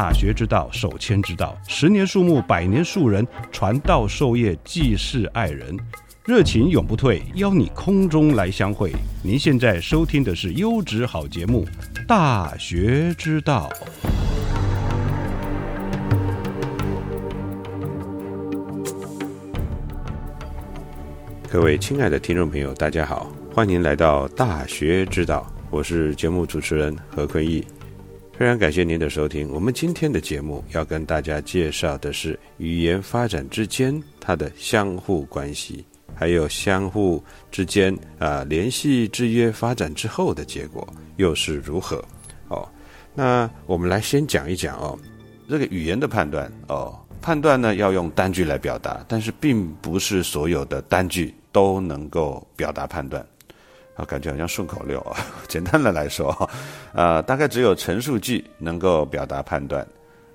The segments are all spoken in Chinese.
大学之道，守谦之道。十年树木，百年树人，传道授业，济世爱人，热情永不退。邀你空中来相会。您现在收听的是优质好节目《大学之道》。各位亲爱的听众朋友，大家好，欢迎来到《大学之道》，我是节目主持人何坤义。非常感谢您的收听。我们今天的节目要跟大家介绍的是语言发展之间它的相互关系，还有相互之间啊联系制约发展之后的结果又是如何？哦，那我们来先讲一讲哦，这个语言的判断哦，判断呢要用单句来表达，但是并不是所有的单句都能够表达判断。啊，感觉好像顺口溜啊。简单的来说，啊，大概只有陈述句能够表达判断，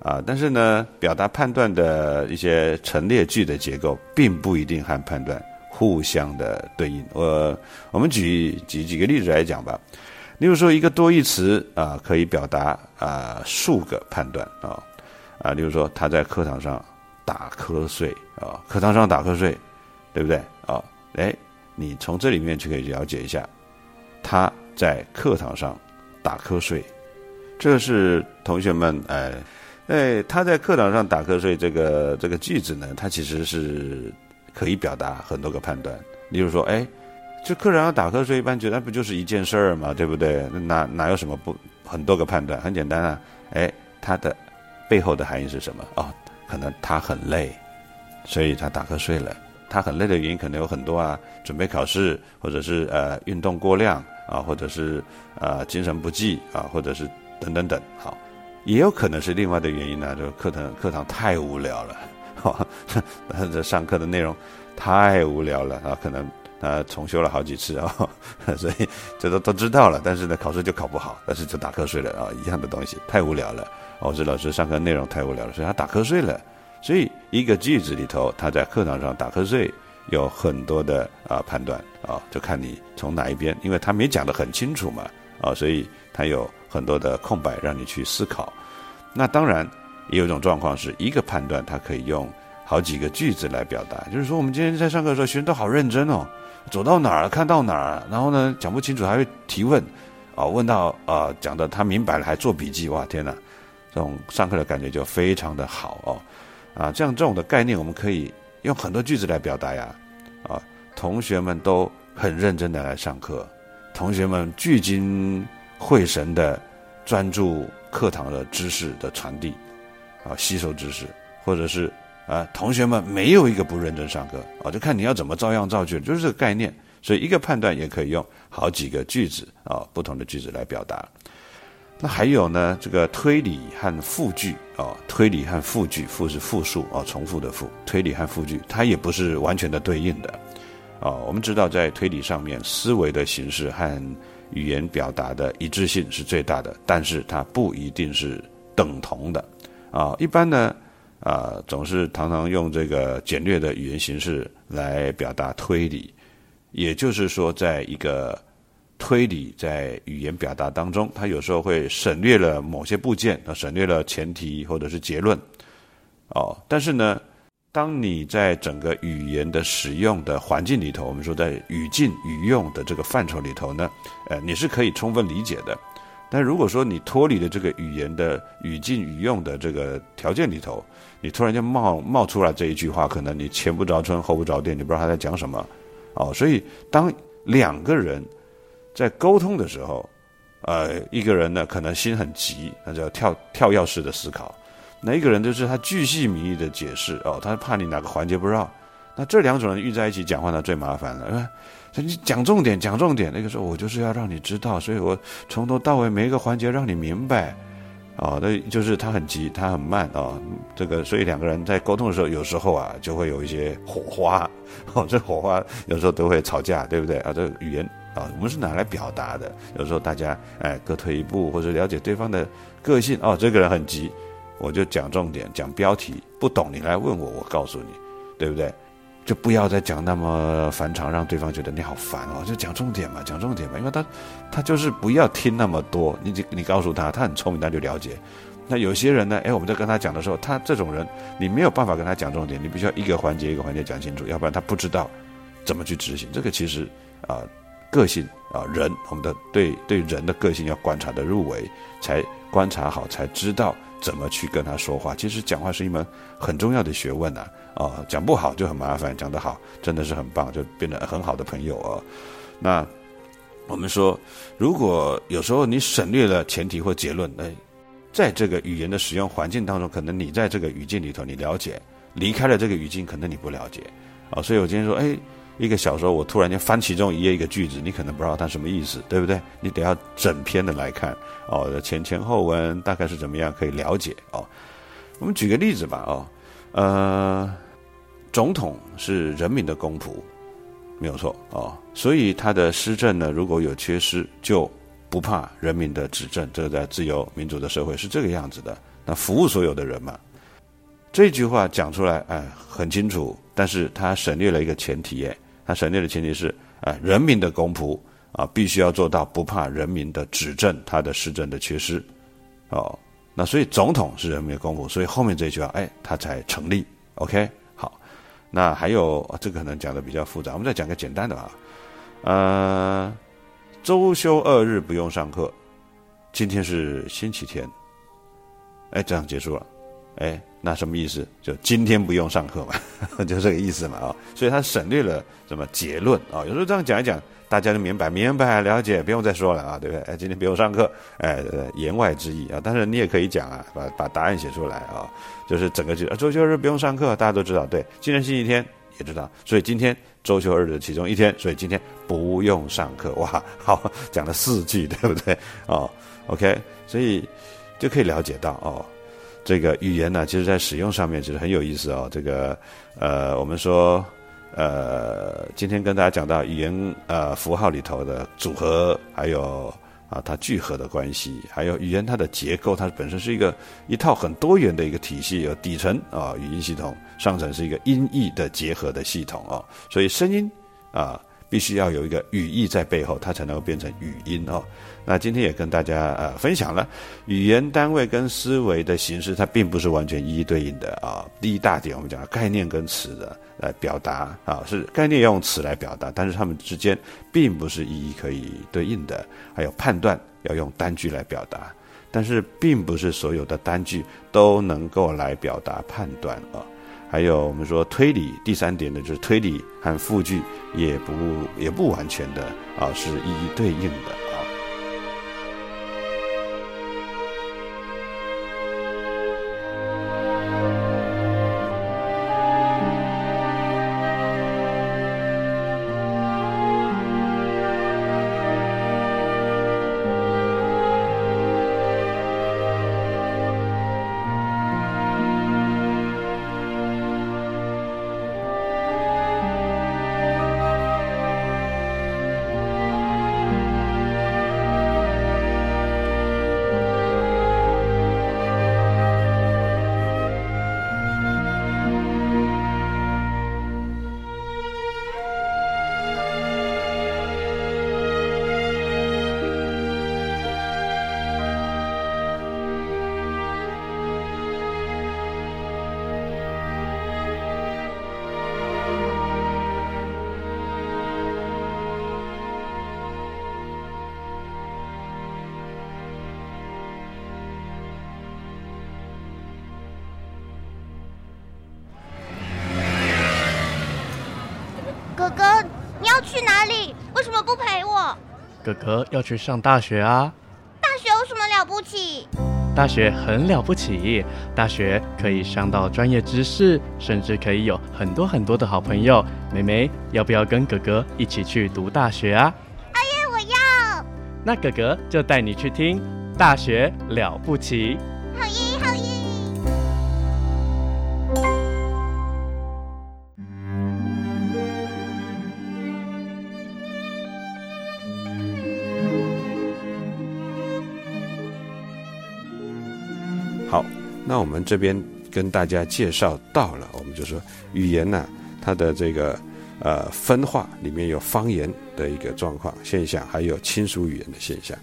啊，但是呢，表达判断的一些陈列句的结构，并不一定和判断互相的对应。我我们举举几个例子来讲吧。例如说，一个多义词啊，可以表达啊数个判断啊啊，例如说他在课堂上打瞌睡啊，课堂上打瞌睡，对不对啊？哎，你从这里面就可以了解一下。他在课堂上打瞌睡，这是同学们哎哎，他在课堂上打瞌睡这个这个句子呢，它其实是可以表达很多个判断。例如说，哎，这课堂上打瞌睡，一般觉得那不就是一件事儿嘛，对不对？哪哪有什么不很多个判断？很简单啊，哎，他的背后的含义是什么？哦，可能他很累，所以他打瞌睡了。他很累的原因可能有很多啊，准备考试，或者是呃运动过量。啊，或者是啊精神不济啊，或者是等等等，好，也有可能是另外的原因呢。就课堂课堂太无聊了，哈，这上课的内容太无聊了啊，可能他重修了好几次啊，所以这都都知道了，但是呢考试就考不好，但是就打瞌睡了啊，一样的东西太无聊了。哦，这老师上课内容太无聊了，所以他打瞌睡了。所以一个句子里头，他在课堂上打瞌睡。有很多的啊判断啊，就看你从哪一边，因为他没讲得很清楚嘛啊，所以他有很多的空白让你去思考。那当然也有一种状况是一个判断，他可以用好几个句子来表达。就是说，我们今天在上课的时候，学生都好认真哦，走到哪儿看到哪儿，然后呢讲不清楚还会提问啊，问到啊讲的他明白了还做笔记，哇天哪，这种上课的感觉就非常的好哦啊，这样这种的概念我们可以。用很多句子来表达呀，啊，同学们都很认真的来上课，同学们聚精会神的专注课堂的知识的传递，啊，吸收知识，或者是啊，同学们没有一个不认真上课，啊，就看你要怎么照样造句，就是这个概念。所以一个判断也可以用好几个句子啊，不同的句子来表达。那还有呢？这个推理和复句啊，推理和复句，复是复数啊，重复的复。推理和复句，它也不是完全的对应的啊。我们知道，在推理上面，思维的形式和语言表达的一致性是最大的，但是它不一定是等同的啊。一般呢，啊，总是常常用这个简略的语言形式来表达推理，也就是说，在一个。推理在语言表达当中，它有时候会省略了某些部件，啊，省略了前提或者是结论，哦，但是呢，当你在整个语言的使用的环境里头，我们说在语境语用的这个范畴里头呢，呃，你是可以充分理解的。但如果说你脱离了这个语言的语境语用的这个条件里头，你突然间冒冒出来这一句话，可能你前不着村后不着店，你不知道他在讲什么。哦，所以当两个人在沟通的时候，呃，一个人呢可能心很急，那叫跳跳跃式的思考。那一个人就是他巨细靡遗的解释哦，他怕你哪个环节不知道。那这两种人遇在一起讲话呢，最麻烦了，是吧？你讲重点，讲重点。那个时候我就是要让你知道，所以我从头到尾每一个环节让你明白。哦，那就是他很急，他很慢啊。这个所以两个人在沟通的时候，有时候啊就会有一些火花。哦，这火花有时候都会吵架，对不对啊？这语言啊，我们是拿来表达的。有时候大家哎各退一步，或者了解对方的个性。哦，这个人很急。我就讲重点，讲标题，不懂你来问我，我告诉你，对不对？就不要再讲那么繁长，让对方觉得你好烦哦。就讲重点嘛，讲重点嘛，因为他他就是不要听那么多，你你告诉他，他很聪明，他就了解。那有些人呢，哎，我们在跟他讲的时候，他这种人你没有办法跟他讲重点，你必须要一个环节一个环节讲清楚，要不然他不知道怎么去执行。这个其实啊，个性啊，人我们的对对人的个性要观察的入微，才观察好，才知道。怎么去跟他说话？其实讲话是一门很重要的学问呐！啊，讲不好就很麻烦，讲得好真的是很棒，就变得很好的朋友哦。那我们说，如果有时候你省略了前提或结论，哎，在这个语言的使用环境当中，可能你在这个语境里头你了解，离开了这个语境，可能你不了解啊。所以我今天说，哎。一个小说，我突然间翻其中一页一个句子，你可能不知道它什么意思，对不对？你得要整篇的来看哦，前前后文大概是怎么样可以了解哦。我们举个例子吧哦，呃，总统是人民的公仆，没有错哦，所以他的施政呢，如果有缺失，就不怕人民的指正。这个在自由民主的社会是这个样子的，那服务所有的人嘛。这句话讲出来，哎，很清楚，但是他省略了一个前提，哎。他省略的前提是啊，人民的公仆啊，必须要做到不怕人民的指正他的施政的缺失，哦，那所以总统是人民的公仆，所以后面这句话，哎，他才成立。OK，好，那还有这个可能讲的比较复杂，我们再讲个简单的啊，呃，周休二日不用上课，今天是星期天，哎，这样结束了，哎。那什么意思？就今天不用上课嘛，就这个意思嘛啊！所以他省略了什么结论啊？有时候这样讲一讲，大家就明白，明白了解，不用再说了啊，对不对？哎，今天不用上课，哎，言外之意啊。但是你也可以讲啊，把把答案写出来啊，就是整个就周休日不用上课，大家都知道。对，今天星期天也知道，所以今天周休日的其中一天，所以今天不用上课。哇，好，讲了四句，对不对？哦，OK，所以就可以了解到哦。这个语言呢，其实在使用上面其实很有意思哦。这个，呃，我们说，呃，今天跟大家讲到语言呃符号里头的组合，还有啊它聚合的关系，还有语言它的结构，它本身是一个一套很多元的一个体系，有底层啊语音系统，上层是一个音译的结合的系统啊，所以声音啊。必须要有一个语义在背后，它才能够变成语音哦。那今天也跟大家呃分享了语言单位跟思维的形式，它并不是完全一一对应的啊。第一大点，我们讲概念跟词的来表达啊，是概念要用词来表达，但是它们之间并不是一一可以对应的。还有判断要用单句来表达，但是并不是所有的单句都能够来表达判断啊。还有我们说推理，第三点呢，就是推理和复句也不也不完全的啊，是一一对应的。要去哪里？为什么不陪我？哥哥要去上大学啊！大学有什么了不起？大学很了不起，大学可以上到专业知识，甚至可以有很多很多的好朋友。妹妹，要不要跟哥哥一起去读大学啊？哎呀，我要。那哥哥就带你去听《大学了不起》。好耶。那我们这边跟大家介绍到了，我们就说语言呢，它的这个呃分化里面有方言的一个状况现象，还有亲属语言的现象。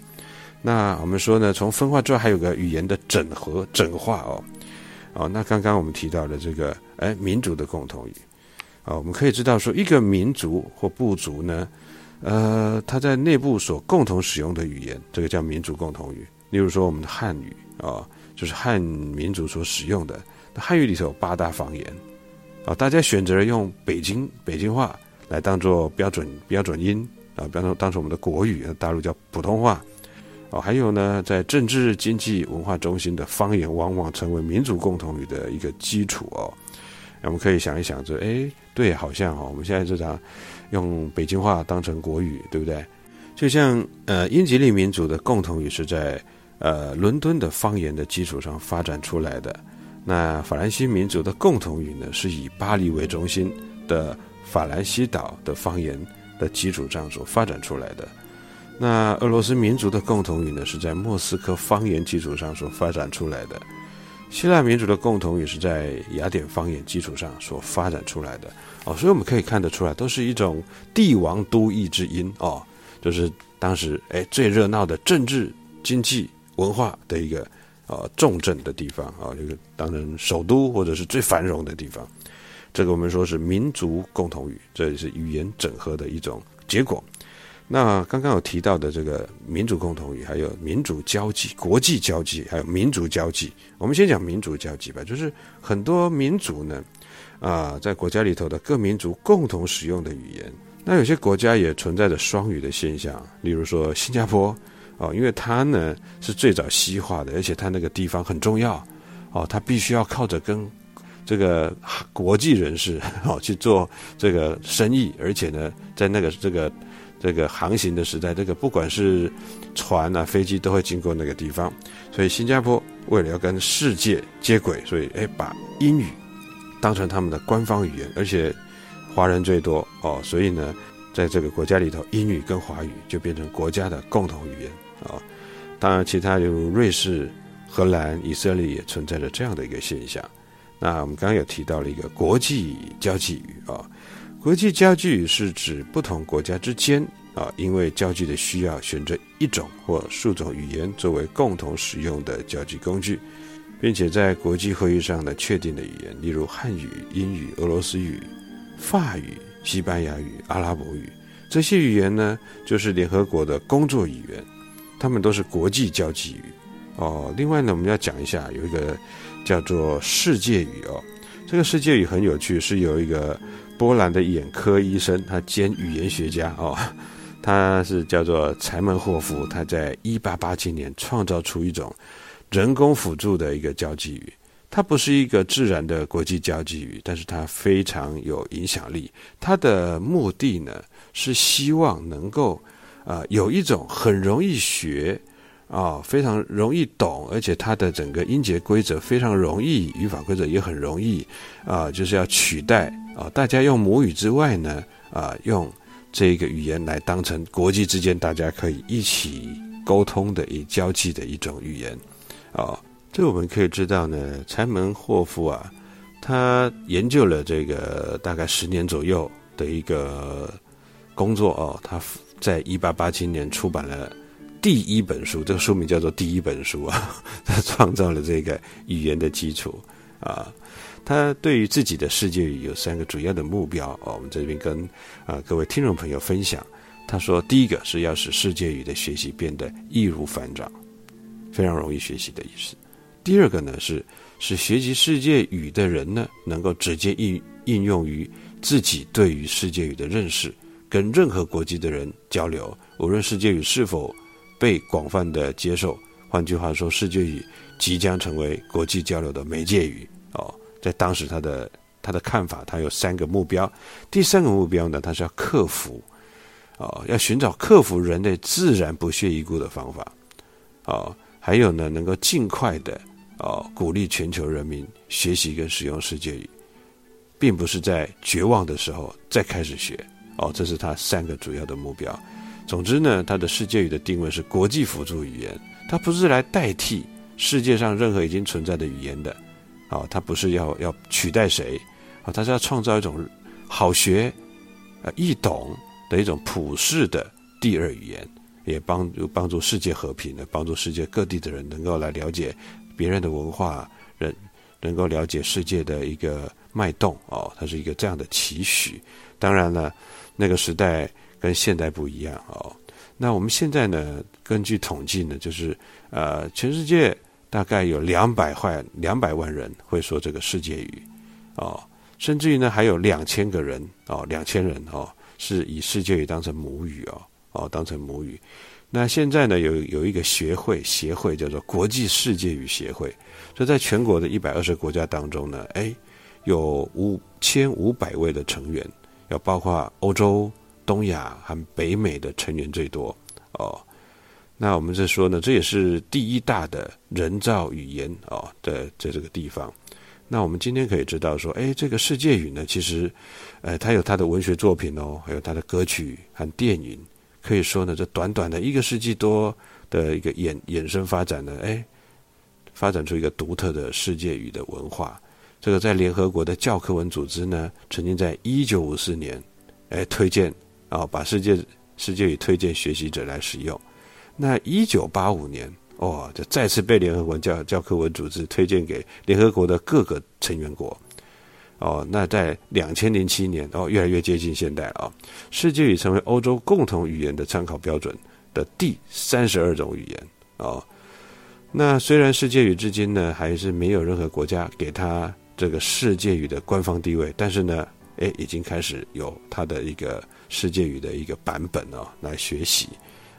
那我们说呢，从分化之外还有个语言的整合、整化哦。哦，那刚刚我们提到的这个哎民族的共同语啊，我们可以知道说一个民族或部族呢，呃，它在内部所共同使用的语言，这个叫民族共同语。例如说我们的汉语啊。就是汉民族所使用的，那汉语里头有八大方言，啊，大家选择了用北京北京话来当做标准标准音啊，比方说当成我们的国语，大陆叫普通话，哦，还有呢，在政治、经济、文化中心的方言，往往成为民族共同语的一个基础哦。我们可以想一想，这哎，对，好像哦，我们现在这常用北京话当成国语，对不对？就像呃，英吉利民族的共同语是在。呃，伦敦的方言的基础上发展出来的，那法兰西民族的共同语呢，是以巴黎为中心的法兰西岛的方言的基础上所发展出来的。那俄罗斯民族的共同语呢，是在莫斯科方言基础上所发展出来的。希腊民族的共同语是在雅典方言基础上所发展出来的。哦，所以我们可以看得出来，都是一种帝王都邑之音哦，就是当时哎最热闹的政治经济。文化的一个呃重镇的地方啊，这个当然首都或者是最繁荣的地方，这个我们说是民族共同语，这也是语言整合的一种结果。那刚刚有提到的这个民族共同语，还有民族交际、国际交际，还有民族交际。我们先讲民族交际吧，就是很多民族呢啊，在国家里头的各民族共同使用的语言。那有些国家也存在着双语的现象，例如说新加坡。哦，因为它呢是最早西化的，而且它那个地方很重要，哦，它必须要靠着跟这个国际人士哦去做这个生意，而且呢，在那个这个这个航行的时代，这个不管是船啊、飞机都会经过那个地方，所以新加坡为了要跟世界接轨，所以哎把英语当成他们的官方语言，而且华人最多。哦，所以呢，在这个国家里头，英语跟华语就变成国家的共同语言。啊，当然，其他如瑞士、荷兰、以色列也存在着这样的一个现象。那我们刚刚有提到了一个国际交际语啊，国际交际语是指不同国家之间啊，因为交际的需要，选择一种或数种语言作为共同使用的交际工具，并且在国际会议上的确定的语言，例如汉语、英语、俄罗斯语、法语、西班牙语、阿拉伯语这些语言呢，就是联合国的工作语言。他们都是国际交际语，哦。另外呢，我们要讲一下有一个叫做世界语哦。这个世界语很有趣，是有一个波兰的眼科医生，他兼语言学家哦。他是叫做柴门霍夫，他在一八八七年创造出一种人工辅助的一个交际语。它不是一个自然的国际交际语，但是它非常有影响力。它的目的呢，是希望能够。啊，有一种很容易学，啊，非常容易懂，而且它的整个音节规则非常容易，语法规则也很容易，啊，就是要取代啊，大家用母语之外呢，啊，用这个语言来当成国际之间大家可以一起沟通的、以交际的一种语言，啊，这我们可以知道呢，柴门霍夫啊，他研究了这个大概十年左右的一个工作哦，他。在一八八七年出版了第一本书，这个书名叫做《第一本书》啊，他创造了这个语言的基础啊。他对于自己的世界语有三个主要的目标哦，我们这边跟啊各位听众朋友分享。他说，第一个是要使世界语的学习变得易如反掌，非常容易学习的意思。第二个呢是使学习世界语的人呢能够直接应应用于自己对于世界语的认识。跟任何国籍的人交流，无论世界语是否被广泛的接受。换句话说，世界语即将成为国际交流的媒介语。哦，在当时他的他的看法，他有三个目标。第三个目标呢，他是要克服，哦，要寻找克服人类自然不屑一顾的方法。哦，还有呢，能够尽快的哦鼓励全球人民学习跟使用世界语，并不是在绝望的时候再开始学。哦，这是他三个主要的目标。总之呢，他的世界语的定位是国际辅助语言，它不是来代替世界上任何已经存在的语言的。哦，它不是要要取代谁，啊，它是要创造一种好学、呃易懂的一种普世的第二语言，也帮助帮助世界和平的，帮助世界各地的人能够来了解别人的文化，人能够了解世界的一个脉动。哦，它是一个这样的期许。当然了。那个时代跟现代不一样哦。那我们现在呢？根据统计呢，就是呃，全世界大概有两百万两百万人会说这个世界语哦，甚至于呢，还有两千个人哦，两千人哦，是以世界语当成母语哦哦，当成母语。那现在呢，有有一个协会协会叫做国际世界语协会，所以在全国的一百二十个国家当中呢，哎，有五千五百位的成员。要包括欧洲、东亚和北美的成员最多哦。那我们在说呢，这也是第一大的人造语言哦，在在这个地方。那我们今天可以知道说，哎，这个世界语呢，其实，呃，它有它的文学作品哦，还有它的歌曲和电影。可以说呢，这短短的一个世纪多的一个衍衍生发展呢，哎，发展出一个独特的世界语的文化。这个在联合国的教科文组织呢，曾经在一九五四年，哎，推荐啊，把世界世界语推荐学习者来使用。那一九八五年，哦，就再次被联合国教教科文组织推荐给联合国的各个成员国。哦，那在两千零七年，哦，越来越接近现代了啊，世界语成为欧洲共同语言的参考标准的第三十二种语言哦。那虽然世界语至今呢，还是没有任何国家给它。这个世界语的官方地位，但是呢，哎，已经开始有它的一个世界语的一个版本哦，来学习。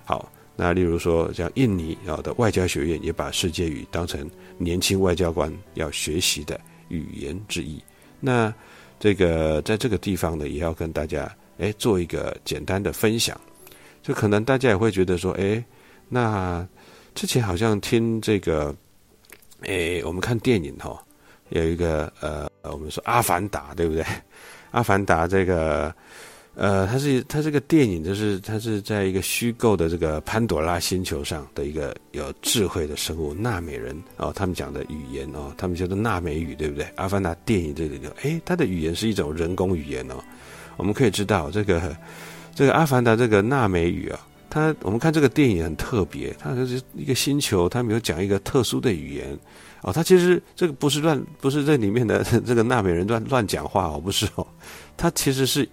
好，那例如说像印尼啊的外交学院，也把世界语当成年轻外交官要学习的语言之一。那这个在这个地方呢，也要跟大家哎做一个简单的分享。就可能大家也会觉得说，哎，那之前好像听这个，哎，我们看电影哈。有一个呃，我们说《阿凡达》，对不对？《阿凡达》这个呃，它是它这个电影，就是它是在一个虚构的这个潘朵拉星球上的一个有智慧的生物纳美人哦，他们讲的语言哦，他们叫做纳美语，对不对？《阿凡达》电影这里头，哎，它的语言是一种人工语言哦。我们可以知道，这个这个《阿凡达》这个纳美语啊，它我们看这个电影很特别，它就是一个星球，它没有讲一个特殊的语言。哦，他其实这个不是乱，不是这里面的 这个纳美人乱乱讲话哦，不是哦，他其实是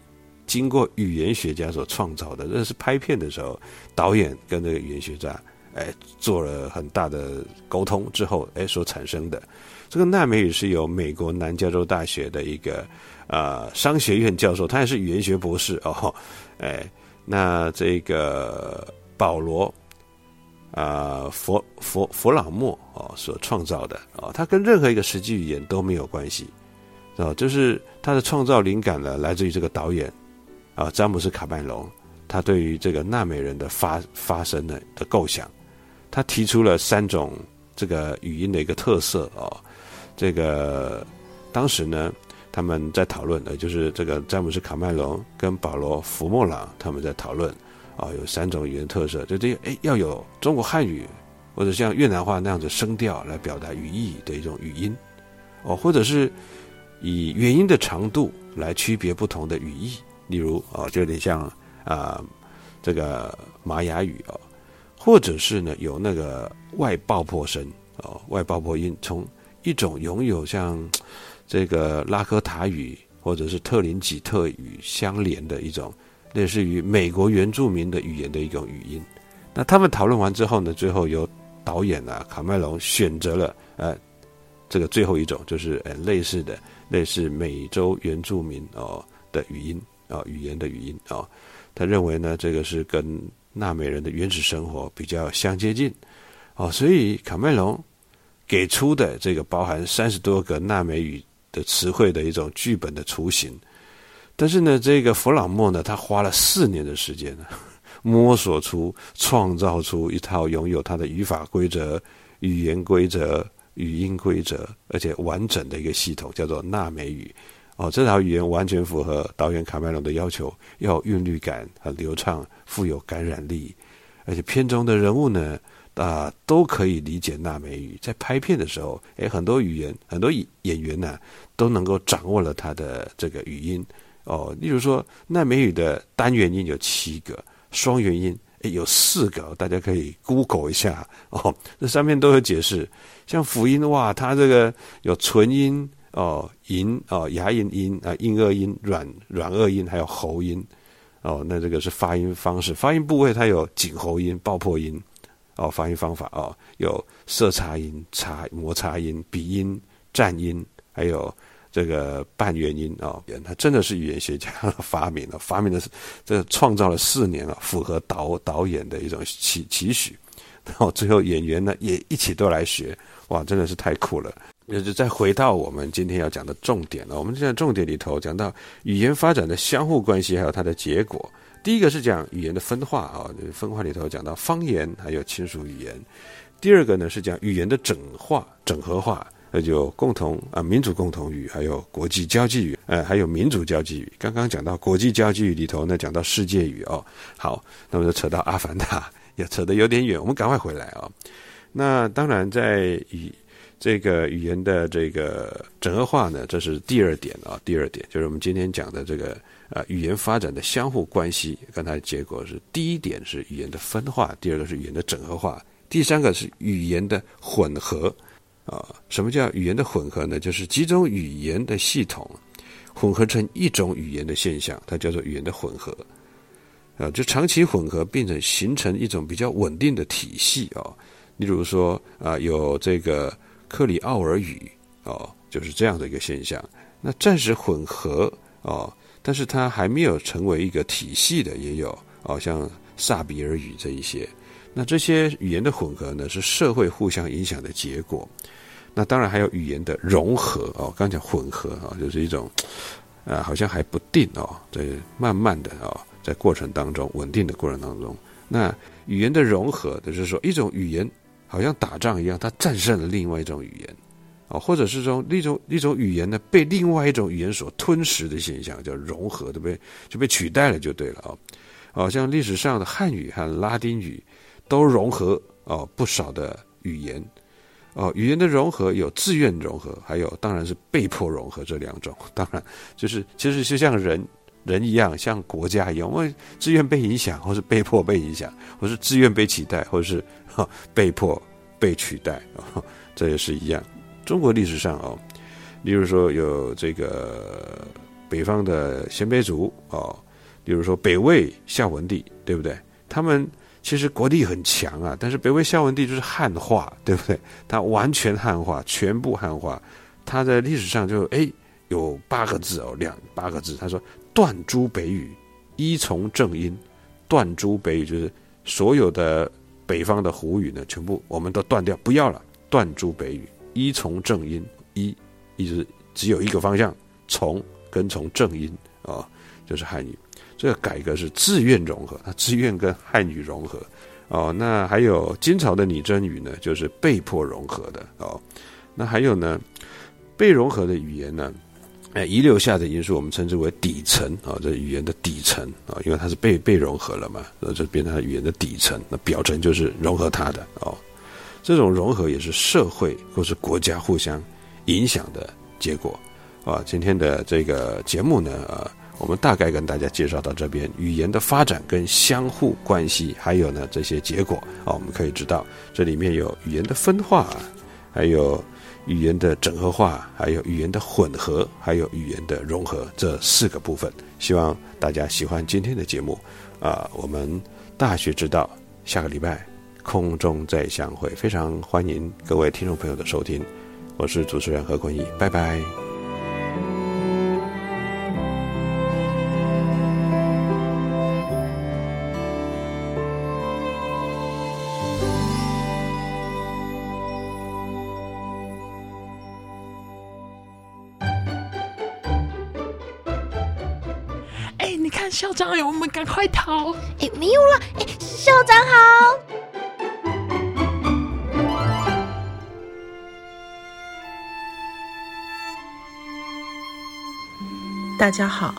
经过语言学家所创造的。这是拍片的时候，导演跟这个语言学家哎做了很大的沟通之后哎所产生的。这个纳美语是由美国南加州大学的一个呃商学院教授，他也是语言学博士哦，哎，那这个保罗。啊，佛佛佛朗莫哦所创造的啊，它跟任何一个实际语言都没有关系，啊，就是他的创造灵感呢来自于这个导演啊，詹姆斯卡麦隆，他对于这个纳美人的发发声的的构想，他提出了三种这个语音的一个特色哦，这个当时呢他们在讨论，呃，就是这个詹姆斯卡麦隆跟保罗福莫朗他们在讨论。啊，有三种语言特色，就这哎，要有中国汉语或者像越南话那样子声调来表达语义的一种语音，哦，或者是以元音的长度来区别不同的语义，例如哦，就有点像啊这个玛雅语哦，或者是呢有那个外爆破声哦，外爆破音，从一种拥有像这个拉科塔语或者是特林吉特语相连的一种。类似于美国原住民的语言的一种语音，那他们讨论完之后呢，最后由导演啊卡麦隆选择了呃这个最后一种，就是呃类似的类似美洲原住民哦的语音啊语言的语音啊，他认为呢，这个是跟纳美人的原始生活比较相接近，哦，所以卡麦隆给出的这个包含三十多个纳美语的词汇的一种剧本的雏形。但是呢，这个弗朗莫呢，他花了四年的时间呢，摸索出、创造出一套拥有它的语法规则、语言规则、语音规则，而且完整的一个系统，叫做纳美语。哦，这套语言完全符合导演卡麦隆的要求，要韵律感很流畅，富有感染力，而且片中的人物呢，啊，都可以理解纳美语。在拍片的时候，诶，很多语言、很多演员呢，都能够掌握了他的这个语音。哦，例如说，奈美语的单元音有七个，双元音有四个，大家可以 Google 一下哦。这上面都有解释。像辅音哇，它这个有纯音哦，龈哦，牙龈音啊，硬腭音、软软腭音，还有喉音哦。那这个是发音方式，发音部位它有颈喉音、爆破音哦。发音方法哦，有色差音、差摩擦音、鼻音、颤音，还有。这个半元音啊，他真的是语言学家发明了，发明的是这创造了四年了，符合导导演的一种期期许，然后最后演员呢也一起都来学，哇，真的是太酷了。那就再回到我们今天要讲的重点了，我们现在重点里头讲到语言发展的相互关系，还有它的结果。第一个是讲语言的分化啊，分化里头讲到方言还有亲属语言。第二个呢是讲语言的整化、整合化。那就共同啊，民族共同语，还有国际交际语，呃，还有民族交际语。刚刚讲到国际交际语里头呢，讲到世界语哦。好，那么就扯到阿凡达，也扯得有点远，我们赶快回来啊。那当然，在语这个语言的这个整合化呢，这是第二点啊。第二点就是我们今天讲的这个呃语言发展的相互关系，刚才结果是：第一点是语言的分化，第二个是语言的整合化，第三个是语言的混合。啊，什么叫语言的混合呢？就是几种语言的系统混合成一种语言的现象，它叫做语言的混合。啊，就长期混合变成形成一种比较稳定的体系啊。例如说啊，有这个克里奥尔语哦，就是这样的一个现象。那暂时混合哦，但是它还没有成为一个体系的，也有哦，像萨比尔语这一些。那这些语言的混合呢，是社会互相影响的结果。那当然还有语言的融合哦，刚讲混合啊，就是一种，啊，好像还不定哦，在慢慢的哦，在过程当中稳定的过程当中，那语言的融合，就是说一种语言好像打仗一样，它战胜了另外一种语言，哦，或者是说一种一种语言呢被另外一种语言所吞噬的现象，叫融合，对不对？就被取代了就对了啊，哦，像历史上的汉语和拉丁语都融合哦不少的语言。哦，语言的融合有自愿融合，还有当然是被迫融合这两种。当然，就是其实就像人人一样，像国家一样，我们自愿被影响，或是被迫被影响，或是自愿被取代，或是被迫被取代啊，这也是一样。中国历史上哦，例如说有这个北方的鲜卑族哦，例如说北魏孝文帝，对不对？他们。其实国力很强啊，但是北魏孝文帝就是汉化，对不对？他完全汉化，全部汉化。他在历史上就哎有八个字哦，两八个字。他说断诸北语，依从正音。断诸北语就是所有的北方的胡语呢，全部我们都断掉，不要了。断诸北语，依从正音，依一直只有一个方向，从跟从正音啊，就是汉语。这个改革是自愿融合，他自愿跟汉语融合，哦，那还有金朝的拟真语呢，就是被迫融合的哦。那还有呢，被融合的语言呢，哎，遗留下的因素我们称之为底层啊，这语言的底层啊，因为它是被被融合了嘛，那就变成语言的底层。那表层就是融合它的哦，这种融合也是社会或是国家互相影响的结果啊。今天的这个节目呢，啊。我们大概跟大家介绍到这边，语言的发展跟相互关系，还有呢这些结果啊，我们可以知道这里面有语言的分化，还有语言的整合化，还有语言的混合，还有语言的融合这四个部分。希望大家喜欢今天的节目啊，我们大学之道下个礼拜空中再相会，非常欢迎各位听众朋友的收听，我是主持人何坤义，拜拜。看校长哎，我们赶快逃！哎，没有了，哎，校长好。大家好，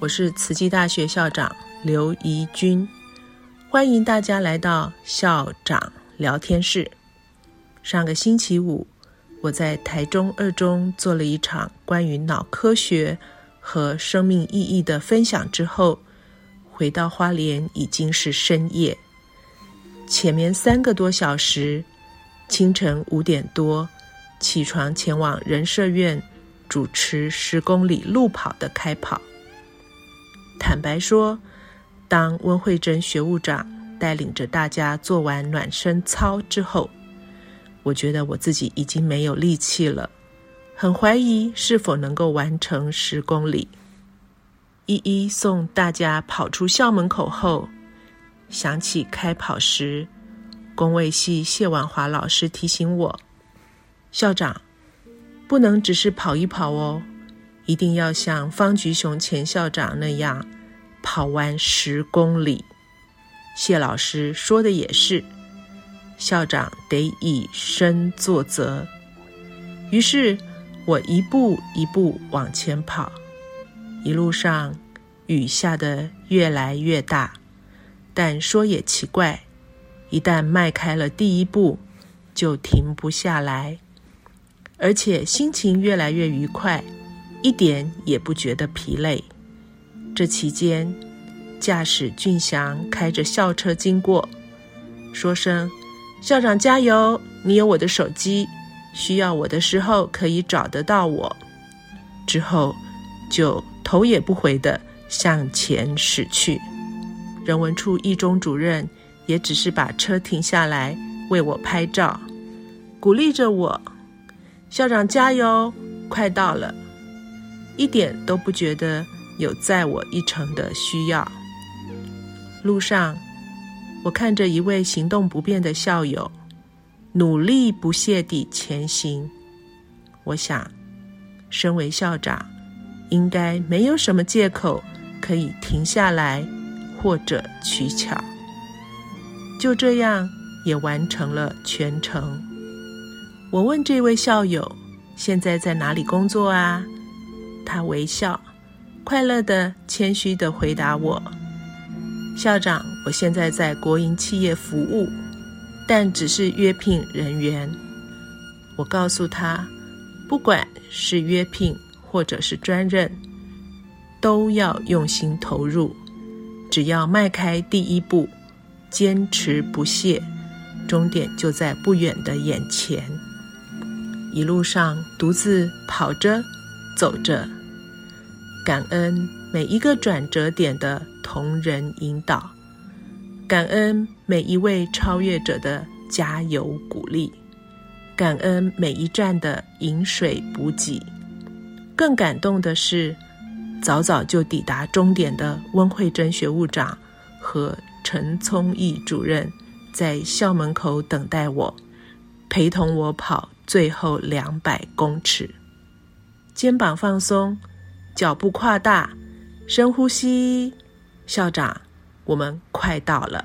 我是慈济大学校长刘怡君，欢迎大家来到校长聊天室。上个星期五，我在台中二中做了一场关于脑科学和生命意义的分享之后，回到花莲已经是深夜。前面三个多小时，清晨五点多起床前往人社院。主持十公里路跑的开跑。坦白说，当温慧珍学务长带领着大家做完暖身操之后，我觉得我自己已经没有力气了，很怀疑是否能够完成十公里。一一送大家跑出校门口后，想起开跑时，工卫系谢婉华老师提醒我：“校长。”不能只是跑一跑哦，一定要像方菊雄前校长那样跑完十公里。谢老师说的也是，校长得以身作则。于是我一步一步往前跑，一路上雨下得越来越大，但说也奇怪，一旦迈开了第一步，就停不下来。而且心情越来越愉快，一点也不觉得疲累。这期间，驾驶俊祥开着校车经过，说声：“校长加油！你有我的手机，需要我的时候可以找得到我。”之后就头也不回的向前驶去。人文处一中主任也只是把车停下来为我拍照，鼓励着我。校长加油，快到了，一点都不觉得有载我一程的需要。路上，我看着一位行动不便的校友，努力不懈地前行。我想，身为校长，应该没有什么借口可以停下来或者取巧。就这样，也完成了全程。我问这位校友：“现在在哪里工作啊？”他微笑，快乐的、谦虚的回答我：“校长，我现在在国营企业服务，但只是约聘人员。”我告诉他：“不管是约聘或者是专任，都要用心投入。只要迈开第一步，坚持不懈，终点就在不远的眼前。”一路上独自跑着、走着，感恩每一个转折点的同人引导，感恩每一位超越者的加油鼓励，感恩每一站的饮水补给。更感动的是，早早就抵达终点的温慧珍学务长和陈聪义主任，在校门口等待我，陪同我跑。最后两百公尺，肩膀放松，脚步跨大，深呼吸。校长，我们快到了。